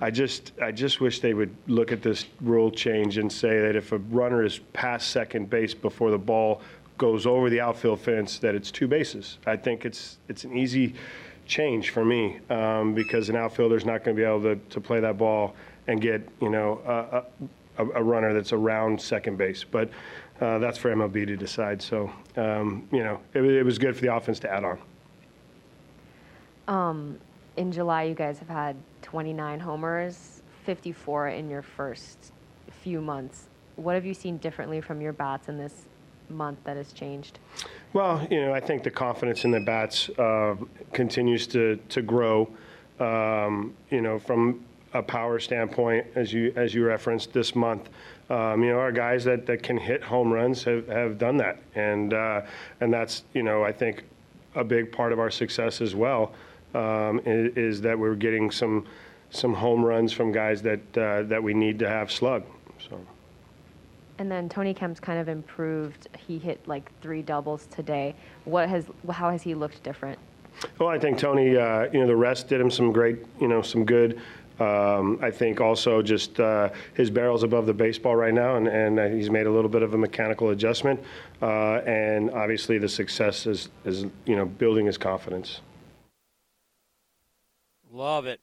I just I just wish they would look at this rule change and say that if a runner is past second base before the ball goes over the outfield fence, that it's two bases. I think it's it's an easy change for me um, because an outfielder's not going to be able to, to play that ball and get you know a, a, a runner that's around second base. But uh, that's for MLB to decide. So um, you know it, it, was good for the offense to add on. Um, in July, you guys have had 29 homers, 54 in your first few months. What have you seen differently from your bats in this month that has changed? Well, you know, I think the confidence in the bats uh, continues to to grow. Um, you know, from a power standpoint, as you as you referenced this month. Um, you know, our guys that, that can hit home runs have, have done that, and uh, and that's you know I think a big part of our success as well um, is, is, that we're getting some some home runs from guys that uh, that we need to have slug. So. And then Tony Kemp's kind of improved. He hit like three doubles today. What has how has he looked different? Well, I think Tony, uh, you know, the rest did him some great, you know, some good. Um, I think also just uh, his barrel's above the baseball right now, and, and uh, he's made a little bit of a mechanical adjustment. Uh, and obviously, the success is, is you know building his confidence. Love it.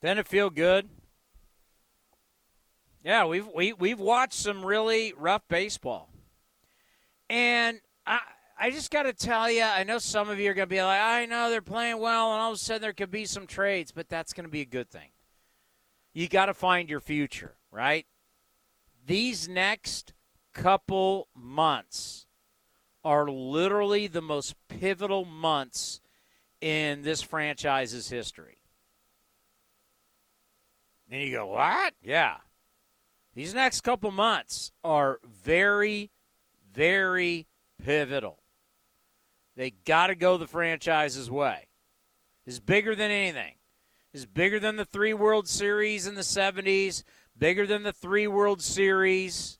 Didn't it feel good? Yeah, we've we, we've watched some really rough baseball, and I I just got to tell you, I know some of you are going to be like, I know they're playing well, and all of a sudden there could be some trades, but that's going to be a good thing. You got to find your future, right? These next couple months are literally the most pivotal months in this franchise's history. And you go, what? Yeah. These next couple months are very, very pivotal. They got to go the franchise's way. It's bigger than anything. It's bigger than the three World Series in the 70s, bigger than the three World Series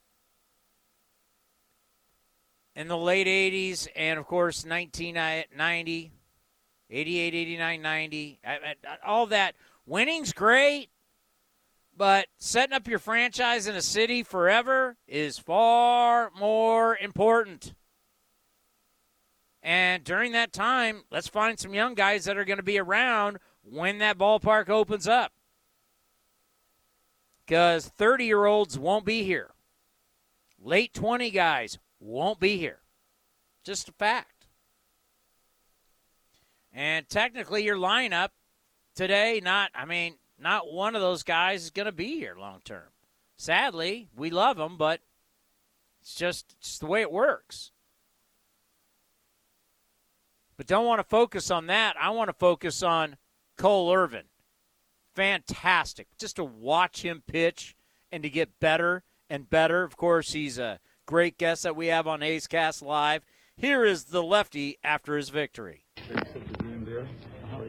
in the late 80s, and of course, 1990, 88, 89, 90. All that. Winning's great, but setting up your franchise in a city forever is far more important. And during that time, let's find some young guys that are going to be around when that ballpark opens up. Because 30 year olds won't be here. Late 20 guys won't be here. Just a fact. And technically, your lineup today, not, I mean, not one of those guys is going to be here long term. Sadly, we love them, but it's just, it's the way it works. But don't want to focus on that. I want to focus on Cole Irvin. Fantastic. Just to watch him pitch and to get better and better. Of course, he's a great guest that we have on A's Cast Live. Here is the lefty after his victory.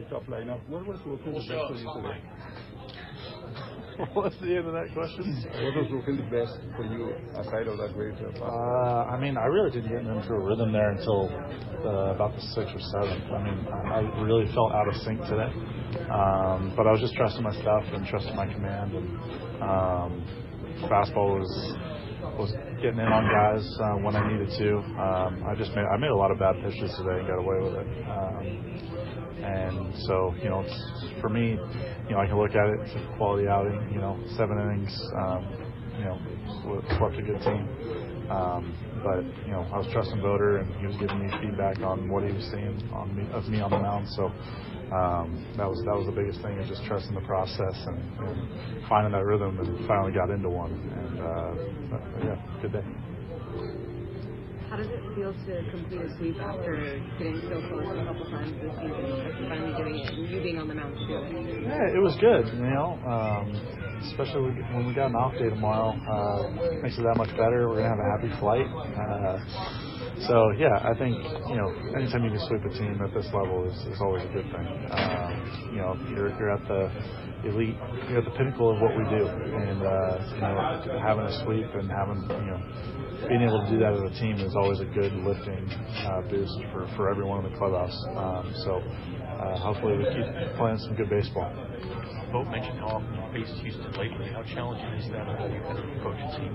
Tough lineup. What was looking the best for you today? What's the end of that question? What was looking the best for you aside of that great uh, uh, I mean, I really didn't get into a rhythm there until uh, about the sixth or seventh. I mean, I really felt out of sync today. Um, but I was just trusting my stuff and trusting my command. And um, fastball was was getting in on guys uh, when I needed to. Um, I just made I made a lot of bad pitches today and got away with it. Um, and so, you know, for me, you know, I can look at it, it's a quality outing, you know, seven innings, um, you know, swept a good team. Um, but, you know, I was trusting Voter and he was giving me feedback on what he was seeing on me, of me on the mound. So, um, that was that was the biggest thing is just trusting the process and, and finding that rhythm and finally got into one and uh, yeah good day how does it feel to complete a sweep after getting so close a couple times this season, finally doing it, and you being on the mound to do it? Yeah, it was good. You know, um, especially when we got an off day tomorrow, uh, makes it that much better. We're gonna have a happy flight. Uh, so yeah, I think you know anytime you can sweep a team at this level is, is always a good thing. Um, you know, you're you're at the elite, you're at the pinnacle of what we do, and uh, you know having a sweep and having you know being able to do that as a team is always a good lifting uh, boost for, for everyone in the clubhouse. Um, so uh, hopefully we keep playing some good baseball. Vogt mentioned how often you faced Houston lately. How challenging is that on you of coaching team?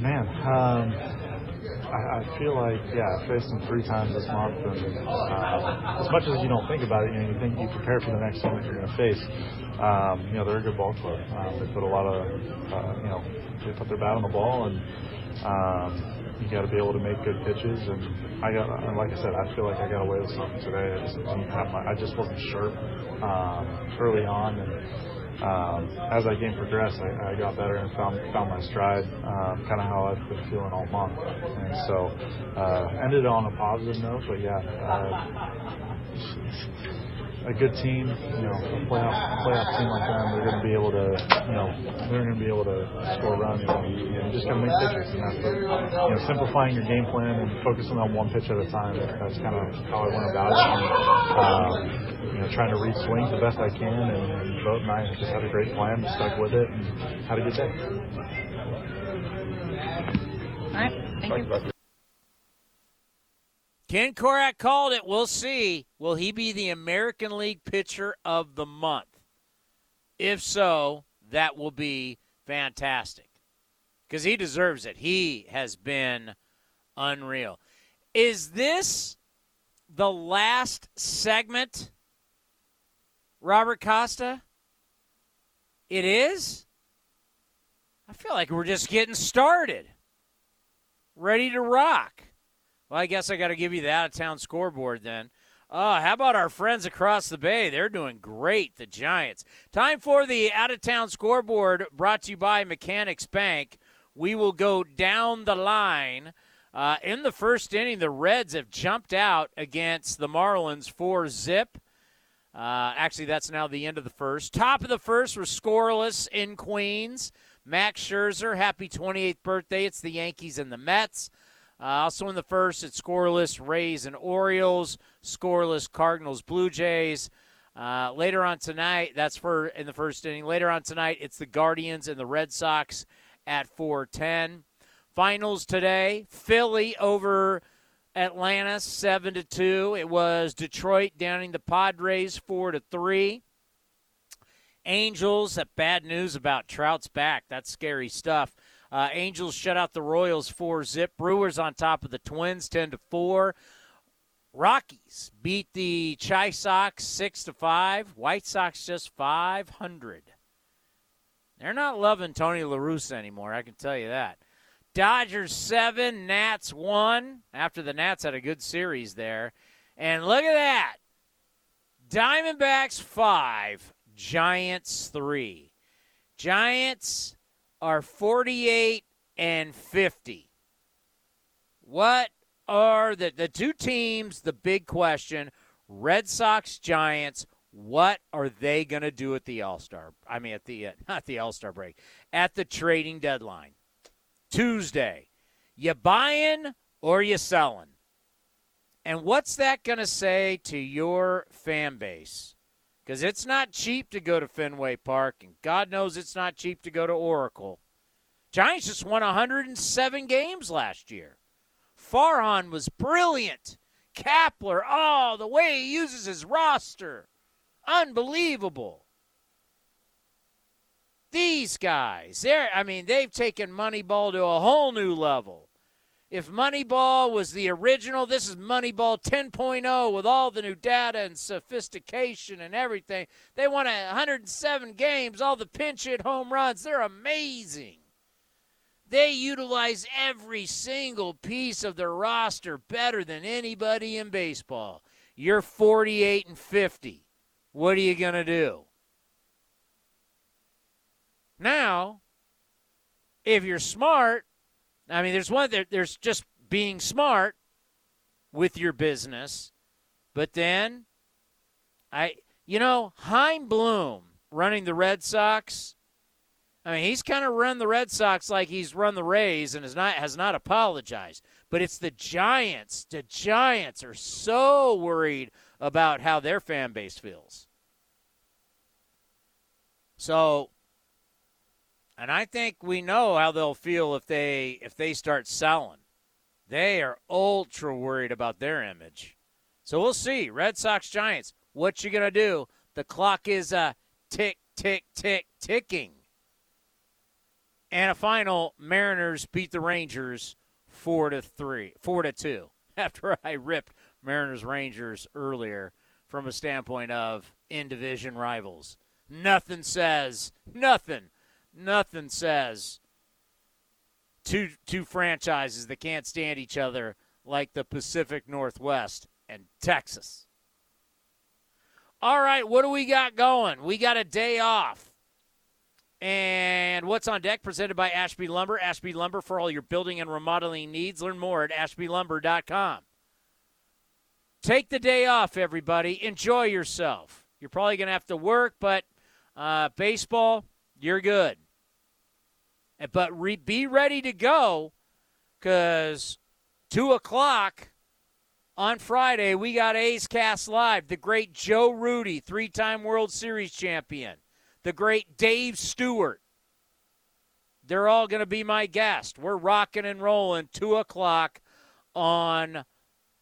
Man, um, I, I feel like yeah, I faced them three times this month, and uh, as much as you don't think about it, you know, you think you prepare for the next one that you're going to face. Um, you know, they're a good ball club. Um, they put a lot of, uh, you know, they put their bat on the ball, and um, you got to be able to make good pitches. And I got, like I said, I feel like I got away with something today. I just, I just wasn't sure um, early on, and um, as that game progressed, I, I got better and found found my stride, um, kind of how I've been feeling all month. And so, uh, ended on a positive note, but yeah. Uh, a good team, you know, a playoff playoff team like them, they're going to be able to, you know, they're going to be able to score runs. And, you know, just got to make pitches, and that's the, you know, simplifying your game plan and focusing on one pitch at a time. That's kind of how I went about it. And, um, you know, trying to read swings the best I can, and, and Vogt and I just had a great plan, stuck with it, and had a good day. All right, thank you. Ken Korach called it. We'll see. Will he be the American League Pitcher of the Month? If so, that will be fantastic because he deserves it. He has been unreal. Is this the last segment, Robert Costa? It is? I feel like we're just getting started. Ready to rock. Well, I guess I got to give you the out of town scoreboard then. Uh, how about our friends across the bay? They're doing great, the Giants. Time for the out of town scoreboard brought to you by Mechanics Bank. We will go down the line. Uh, in the first inning, the Reds have jumped out against the Marlins for zip. Uh, actually, that's now the end of the first. Top of the first was scoreless in Queens. Max Scherzer, happy 28th birthday. It's the Yankees and the Mets. Uh, also in the first, it's scoreless Rays and Orioles, scoreless Cardinals, Blue Jays. Uh, later on tonight, that's for in the first inning. Later on tonight, it's the Guardians and the Red Sox at 4:10. Finals today: Philly over Atlanta, seven to two. It was Detroit downing the Padres four to three. Angels. That bad news about Trout's back. That's scary stuff. Uh, Angels shut out the Royals 4 zip. Brewers on top of the Twins 10 to 4. Rockies beat the Chi Sox 6 to 5. White Sox just 500. They're not loving Tony La Russa anymore, I can tell you that. Dodgers 7, Nats 1 after the Nats had a good series there. And look at that. Diamondbacks 5, Giants 3. Giants are 48 and 50. What are the the two teams the big question, Red Sox Giants, what are they going to do at the All-Star? I mean at the uh, not the All-Star break, at the trading deadline. Tuesday. You buying or you selling? And what's that going to say to your fan base? Because it's not cheap to go to Fenway Park, and God knows it's not cheap to go to Oracle. Giants just won 107 games last year. Farhan was brilliant. Kapler, oh, the way he uses his roster. Unbelievable. These guys, they're I mean, they've taken Moneyball to a whole new level. If Moneyball was the original, this is Moneyball 10.0 with all the new data and sophistication and everything. They won 107 games, all the pinch hit home runs. They're amazing. They utilize every single piece of their roster better than anybody in baseball. You're 48 and 50. What are you going to do? Now, if you're smart, I mean, there's one. There, there's just being smart with your business, but then, I, you know, Chaim Bloom running the Red Sox. I mean, he's kind of run the Red Sox like he's run the Rays and has not has not apologized. But it's the Giants. The Giants are so worried about how their fan base feels. So and I think we know how they'll feel if they if they start selling. They are ultra worried about their image. So we'll see. Red Sox Giants. What you gonna do? The clock is uh tick tick tick ticking. And a final, Mariners beat the Rangers four to three, four to two. After I ripped Mariners Rangers earlier from a standpoint of in division rivals. Nothing says nothing nothing says two two franchises that can't stand each other like the Pacific Northwest and Texas. All right, what do we got going? We got a day off. And what's on deck presented by Ashby Lumber. Ashby Lumber for all your building and remodeling needs. Learn more at ashbylumber.com. Take the day off, everybody. Enjoy yourself. You're probably going to have to work, but uh, baseball, you're good. But re- be ready to go because 2 o'clock on Friday, we got A's Cast Live. The great Joe Rudi, three time World Series champion. The great Dave Stewart. They're all going to be my guest. We're rocking and rolling 2 o'clock on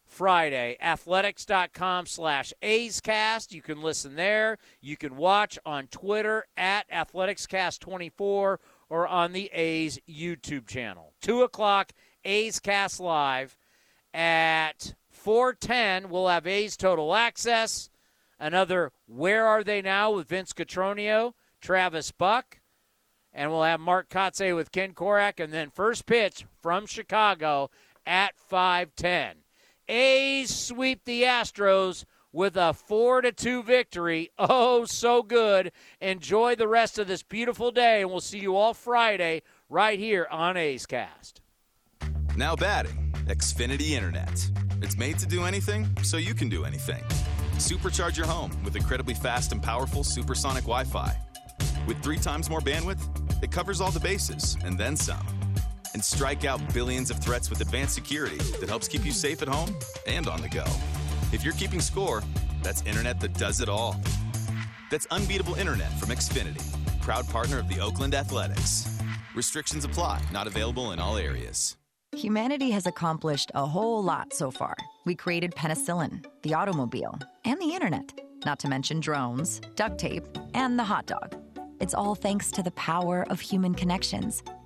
Friday. Athletics.com slash A's Cast. You can listen there. You can watch on Twitter at AthleticsCast24 or on the A's YouTube channel. 2 o'clock, A's Cast Live. At 410, we'll have A's Total Access. Another Where Are They Now with Vince Cotroneo, Travis Buck. And we'll have Mark Kotsay with Ken Korach. And then first pitch from Chicago at 510. A's sweep the Astros with a 4 to 2 victory. Oh, so good. Enjoy the rest of this beautiful day and we'll see you all Friday right here on A's Cast. Now batting, Xfinity Internet. It's made to do anything so you can do anything. Supercharge your home with incredibly fast and powerful supersonic Wi-Fi. With 3 times more bandwidth, it covers all the bases and then some. And strike out billions of threats with advanced security that helps keep you safe at home and on the go. If you're keeping score, that's internet that does it all. That's unbeatable internet from Xfinity, proud partner of the Oakland Athletics. Restrictions apply, not available in all areas. Humanity has accomplished a whole lot so far. We created penicillin, the automobile, and the internet, not to mention drones, duct tape, and the hot dog. It's all thanks to the power of human connections.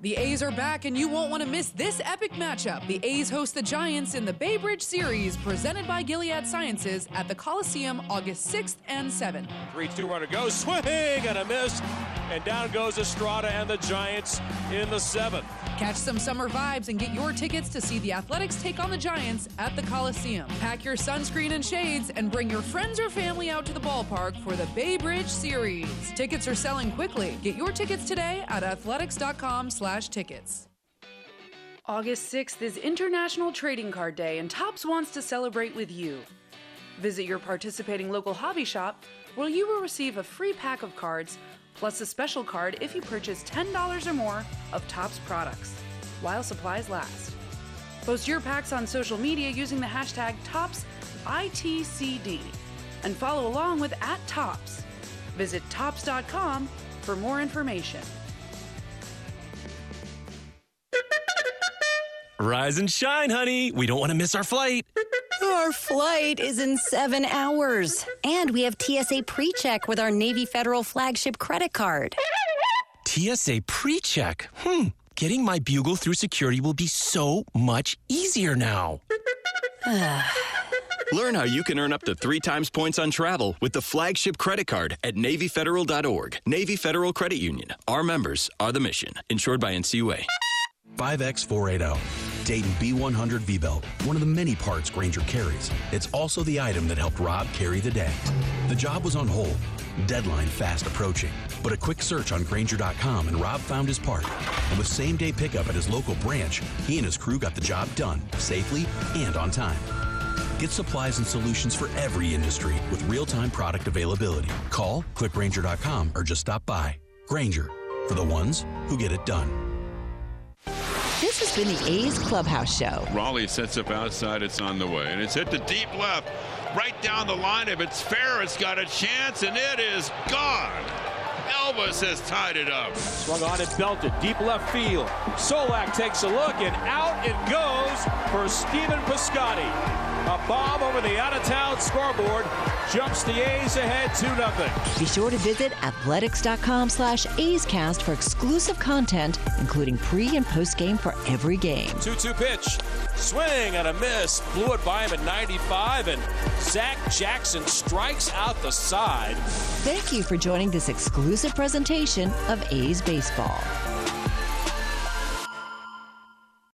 The A's are back, and you won't want to miss this epic matchup. The A's host the Giants in the Bay Bridge Series, presented by Gilead Sciences at the Coliseum August 6th and 7th. 3 2 runner goes, swing and a miss. And down goes Estrada and the Giants in the seventh. Catch some summer vibes and get your tickets to see the Athletics take on the Giants at the Coliseum. Pack your sunscreen and shades and bring your friends or family out to the ballpark for the Bay Bridge Series. Tickets are selling quickly. Get your tickets today at athletics.com slash tickets. August 6th is International Trading Card Day, and Topps wants to celebrate with you. Visit your participating local hobby shop where you will receive a free pack of cards plus a special card if you purchase $10 or more of Topps products, while supplies last. Post your packs on social media using the hashtag ToppsITCD and follow along with at Topps. Visit Topps.com for more information. Rise and shine, honey. We don't want to miss our flight. Our flight is in seven hours. And we have TSA pre check with our Navy Federal flagship credit card. TSA pre check? Hmm. Getting my bugle through security will be so much easier now. Learn how you can earn up to three times points on travel with the flagship credit card at NavyFederal.org. Navy Federal Credit Union. Our members are the mission. Insured by NCUA. 5X480. Dayton B100 V Belt, one of the many parts Grainger carries. It's also the item that helped Rob carry the day. The job was on hold, deadline fast approaching. But a quick search on Grainger.com and Rob found his part. And with same day pickup at his local branch, he and his crew got the job done safely and on time. Get supplies and solutions for every industry with real time product availability. Call, clickgrainger.com, or just stop by. Grainger, for the ones who get it done. This has been the A's Clubhouse Show. Raleigh sets up outside. It's on the way. And it's hit to deep left. Right down the line. If it's fair, it's got a chance, and it is gone. Elvis has tied it up. Swung on and belted. Deep left field. Solak takes a look, and out it goes for Stephen Piscotty. A bomb over the out-of-town scoreboard jumps the A's ahead 2-0. Be sure to visit athletics.com slash A'scast for exclusive content, including pre- and post-game for every game. 2-2 pitch. Swing and a miss. Blew it by him at 95, and Zach Jackson strikes out the side. Thank you for joining this exclusive presentation of A's Baseball.